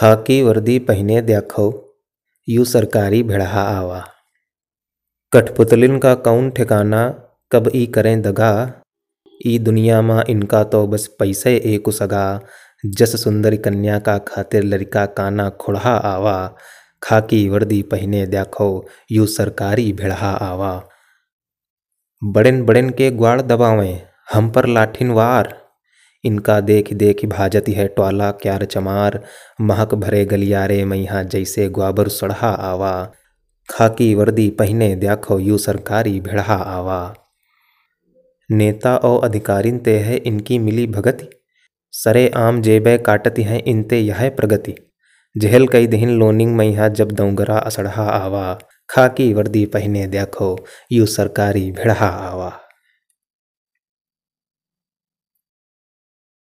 खाकी वर्दी पहने देखो, यू सरकारी भेड़हा आवा। कठपुतलिन का कौन ठिकाना, कब ई करें दगा? ई दुनिया में इनका तो बस पैसे एक सगा जस सुंदरी कन्या का खातिर लड़का काना खुड़हा आवा। खाकी वर्दी पहने देखो, यू सरकारी भेड़हा आवा। बड़न बड़न के ग्वाड़ दबावें, हम पर लाठिन वार। इनका देख देख भाजती है टवाला, क्यार चमार, महक भरे गलियारे मैहा जैसे ग्वाबर सड़हा आवा। खाकी वर्दी पहने देखो यू सरकारी भिड़हा आवा। नेता और अधिकारिन ते है इनकी मिली भगति। सरे आम जेबे काटती हैं इनते यह प्रगति। जहल कई दिन लोनिंग मैहा जब दौगरा असड़हा आवा। खाकी वर्दी पहने देखो यू सरकारी भेड़हा आवा।